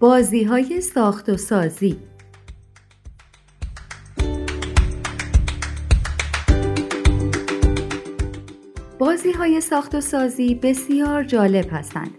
بازی های ساخت و سازی بازی های ساخت و سازی بسیار جالب هستند.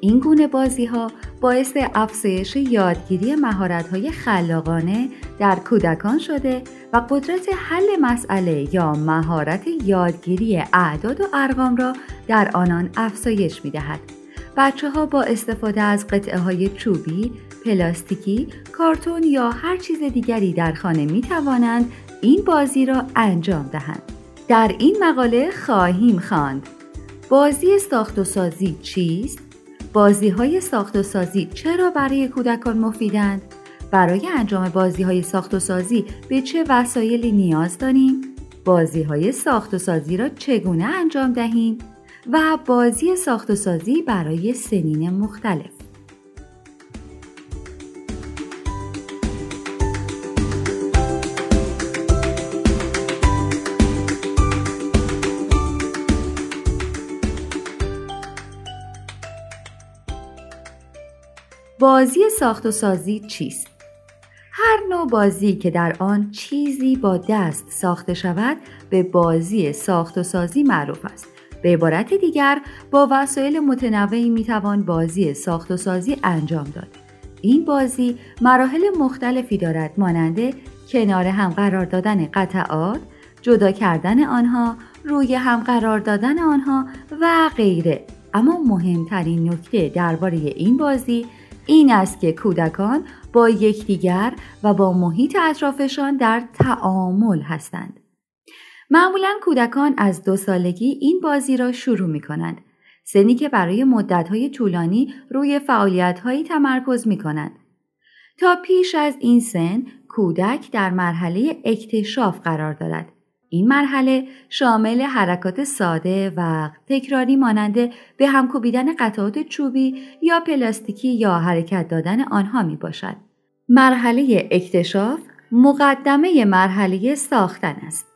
این گونه بازی ها باعث افزایش یادگیری مهارت های خلاقانه در کودکان شده و قدرت حل مسئله یا مهارت یادگیری اعداد و ارقام را در آنان افزایش می دهد. بچه ها با استفاده از قطعه های چوبی، پلاستیکی، کارتون یا هر چیز دیگری در خانه می توانند این بازی را انجام دهند. در این مقاله خواهیم خواند بازی ساخت و سازی چیست؟ بازی های ساخت و سازی چرا برای کودکان مفیدند؟ برای انجام بازی های ساخت و سازی به چه وسایلی نیاز داریم؟ بازی های ساخت و سازی را چگونه انجام دهیم؟ و بازی ساخت و سازی برای سنین مختلف بازی ساخت و سازی چیست؟ هر نوع بازی که در آن چیزی با دست ساخته شود به بازی ساخت و سازی معروف است. به عبارت دیگر با وسایل متنوعی می‌توان بازی ساخت و سازی انجام داد. این بازی مراحل مختلفی دارد مانند کنار هم قرار دادن قطعات، جدا کردن آنها، روی هم قرار دادن آنها و غیره. اما مهمترین نکته درباره این بازی این است که کودکان با یکدیگر و با محیط اطرافشان در تعامل هستند. معمولا کودکان از دو سالگی این بازی را شروع می کنند. سنی که برای مدتهای طولانی روی فعالیتهایی تمرکز می کنند. تا پیش از این سن کودک در مرحله اکتشاف قرار دارد. این مرحله شامل حرکات ساده و تکراری مانند به هم کوبیدن قطعات چوبی یا پلاستیکی یا حرکت دادن آنها می باشد. مرحله اکتشاف مقدمه مرحله ساختن است.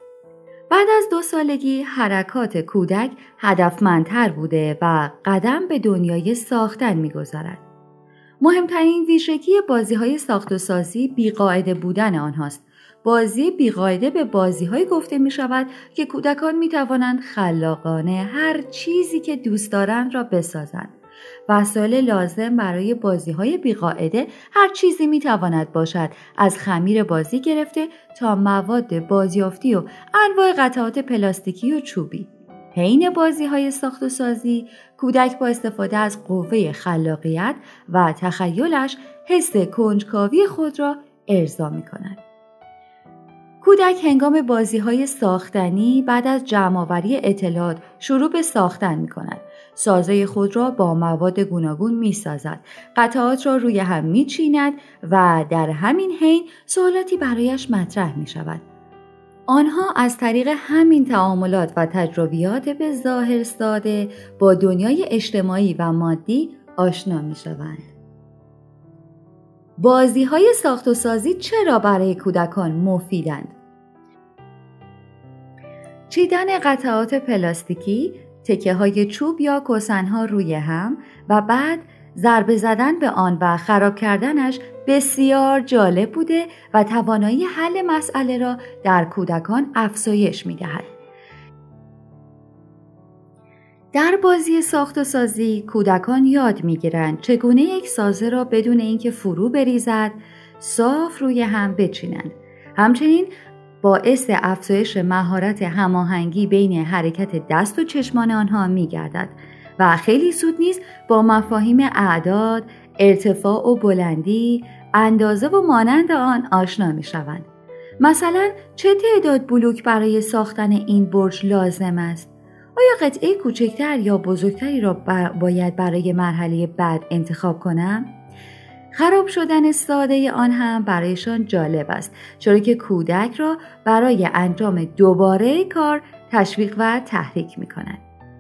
بعد از دو سالگی حرکات کودک هدفمندتر بوده و قدم به دنیای ساختن می‌گذارد. مهمترین ویژگی بازی های ساخت و سازی بیقاعده بودن آنهاست بازی بیقاعده به بازی های گفته می شود که کودکان می توانند خلاقانه هر چیزی که دوست دارند را بسازند. وسایل لازم برای بازی های بیقاعده هر چیزی می تواند باشد از خمیر بازی گرفته تا مواد بازیافتی و انواع قطعات پلاستیکی و چوبی. حین بازی های ساخت و سازی کودک با استفاده از قوه خلاقیت و تخیلش حس کنجکاوی خود را ارضا می کند. کودک هنگام بازی های ساختنی بعد از جمعآوری اطلاعات شروع به ساختن می کند. سازه خود را با مواد گوناگون می سازد. قطعات را روی هم می چیند و در همین حین سوالاتی برایش مطرح می شود. آنها از طریق همین تعاملات و تجربیات به ظاهر ساده با دنیای اجتماعی و مادی آشنا می شوند. بازی های ساخت و سازی چرا برای کودکان مفیدند؟ چیدن قطعات پلاستیکی، تکه های چوب یا ها روی هم و بعد ضربه زدن به آن و خراب کردنش بسیار جالب بوده و توانایی حل مسئله را در کودکان افزایش می دهد. در بازی ساخت و سازی کودکان یاد می گیرند چگونه یک سازه را بدون اینکه فرو بریزد صاف روی هم بچینند. همچنین باعث افزایش مهارت هماهنگی بین حرکت دست و چشمان آنها می گردد و خیلی زود نیز با مفاهیم اعداد، ارتفاع و بلندی، اندازه و مانند آن آشنا می شوند. مثلا چه تعداد بلوک برای ساختن این برج لازم است؟ آیا قطعه کوچکتر یا بزرگتری را باید برای مرحله بعد انتخاب کنم؟ خراب شدن ساده آن هم برایشان جالب است چرا که کودک را برای انجام دوباره کار تشویق و تحریک می کند.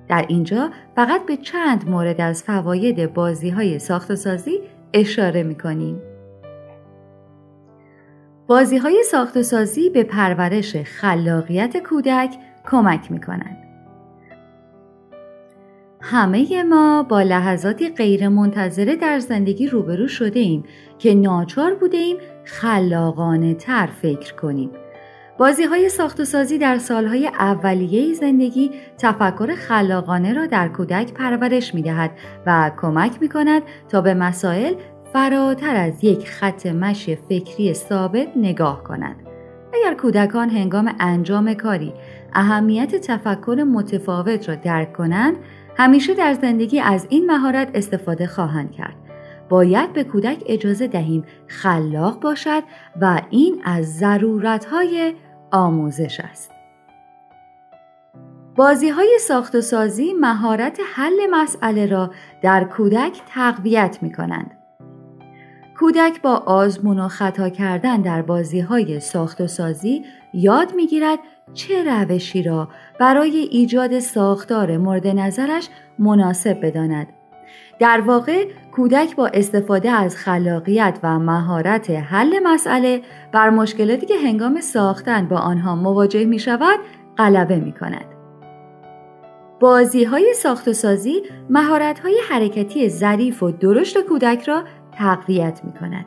در اینجا فقط به چند مورد از فواید بازی های ساخت و سازی اشاره می کنیم. بازی های ساخت و سازی به پرورش خلاقیت کودک کمک می کنند. همه ما با لحظاتی غیر منتظره در زندگی روبرو شده ایم که ناچار بوده ایم خلاقانه تر فکر کنیم. بازی های ساخت و سازی در سالهای اولیه زندگی تفکر خلاقانه را در کودک پرورش می دهد و کمک می کند تا به مسائل فراتر از یک خط مش فکری ثابت نگاه کند. اگر کودکان هنگام انجام کاری اهمیت تفکر متفاوت را درک کنند، همیشه در زندگی از این مهارت استفاده خواهند کرد. باید به کودک اجازه دهیم خلاق باشد و این از ضرورتهای آموزش است. بازی های ساخت و سازی مهارت حل مسئله را در کودک تقویت می کنند. کودک با آزمون و خطا کردن در بازی های ساخت و سازی یاد می گیرد چه روشی را برای ایجاد ساختار مورد نظرش مناسب بداند. در واقع کودک با استفاده از خلاقیت و مهارت حل مسئله بر مشکلاتی که هنگام ساختن با آنها مواجه می شود غلبه می کند. بازی های ساخت و سازی مهارت های حرکتی ظریف و درشت کودک را تقویت می کند.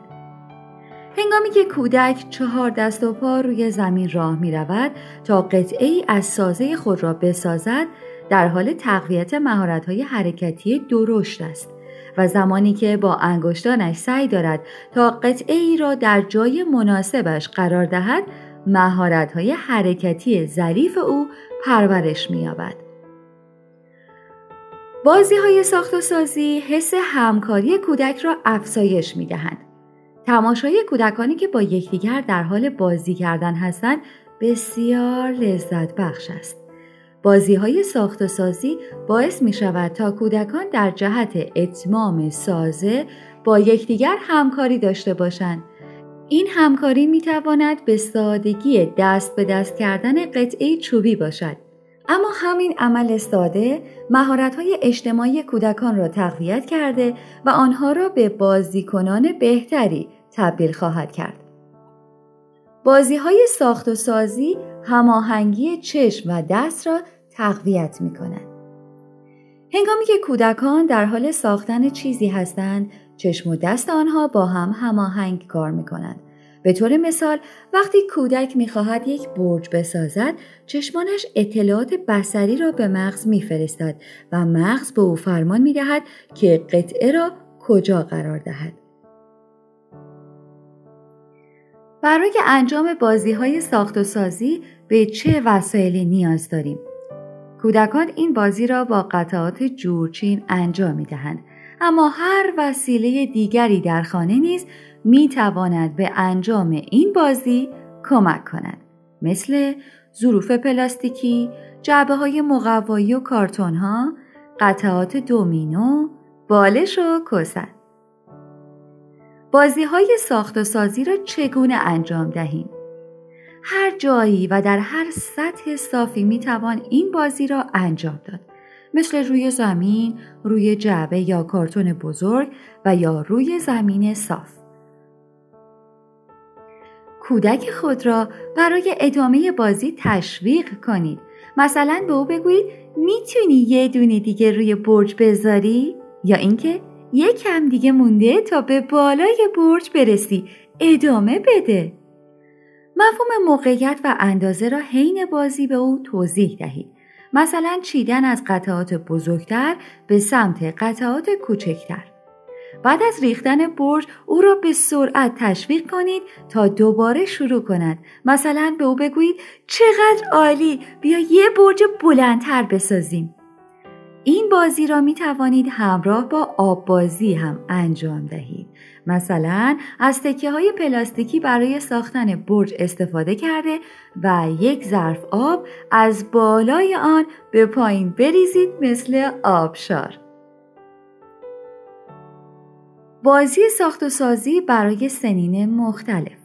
هنگامی که کودک چهار دست و پا روی زمین راه می رود تا قطعه ای از سازه خود را بسازد در حال تقویت مهارت های حرکتی درشت است و زمانی که با انگشتانش سعی دارد تا قطعه ای را در جای مناسبش قرار دهد مهارت های حرکتی ظریف او پرورش می یابد. بازی های ساخت و سازی حس همکاری کودک را افزایش می دهند. تماشای کودکانی که با یکدیگر در حال بازی کردن هستند بسیار لذت بخش است. بازی های ساخت و سازی باعث می شود تا کودکان در جهت اتمام سازه با یکدیگر همکاری داشته باشند. این همکاری می تواند به سادگی دست به دست کردن قطعه چوبی باشد. اما همین عمل ساده مهارت های اجتماعی کودکان را تقویت کرده و آنها را به بازیکنان بهتری تبدیل خواهد کرد. بازی های ساخت و سازی هماهنگی چشم و دست را تقویت می کند. هنگامی که کودکان در حال ساختن چیزی هستند، چشم و دست آنها با هم هماهنگ کار می کنند. به طور مثال وقتی کودک می‌خواهد یک برج بسازد چشمانش اطلاعات بسری را به مغز میفرستد و مغز به او فرمان می‌دهد که قطعه را کجا قرار دهد برای انجام بازی های ساخت و سازی به چه وسایلی نیاز داریم؟ کودکان این بازی را با قطعات جورچین انجام می دهند. اما هر وسیله دیگری در خانه نیز می تواند به انجام این بازی کمک کند. مثل ظروف پلاستیکی، جعبه های مقوایی و کارتون ها، قطعات دومینو، بالش و کسل. بازی های ساخت و سازی را چگونه انجام دهیم؟ هر جایی و در هر سطح صافی می توان این بازی را انجام داد. مثل روی زمین، روی جعبه یا کارتون بزرگ و یا روی زمین صاف. کودک خود را برای ادامه بازی تشویق کنید. مثلا به او بگویید می‌تونی یه دونه دیگه روی برج بذاری؟ یا اینکه یکم دیگه مونده تا به بالای برج برسی ادامه بده مفهوم موقعیت و اندازه را حین بازی به او توضیح دهید مثلا چیدن از قطعات بزرگتر به سمت قطعات کوچکتر. بعد از ریختن برج او را به سرعت تشویق کنید تا دوباره شروع کند. مثلا به او بگویید چقدر عالی بیا یه برج بلندتر بسازیم. این بازی را می توانید همراه با آب بازی هم انجام دهید. مثلا از تکه های پلاستیکی برای ساختن برج استفاده کرده و یک ظرف آب از بالای آن به پایین بریزید مثل آبشار. بازی ساخت و سازی برای سنین مختلف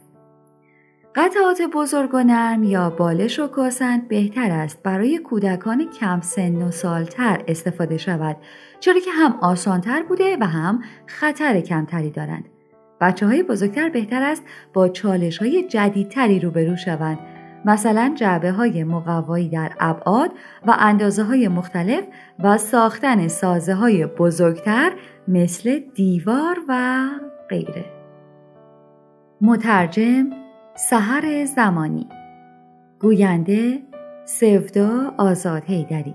قطعات بزرگ و نرم یا بالش و کاسند بهتر است برای کودکان کم سن و سالتر استفاده شود چرا که هم آسانتر بوده و هم خطر کمتری دارند. بچه های بزرگتر بهتر است با چالش های جدیدتری روبرو شوند مثلا جعبه های مقوایی در ابعاد و اندازه های مختلف و ساختن سازه های بزرگتر مثل دیوار و غیره. مترجم سهر زمانی. گوینده سفدا آزاد هیدری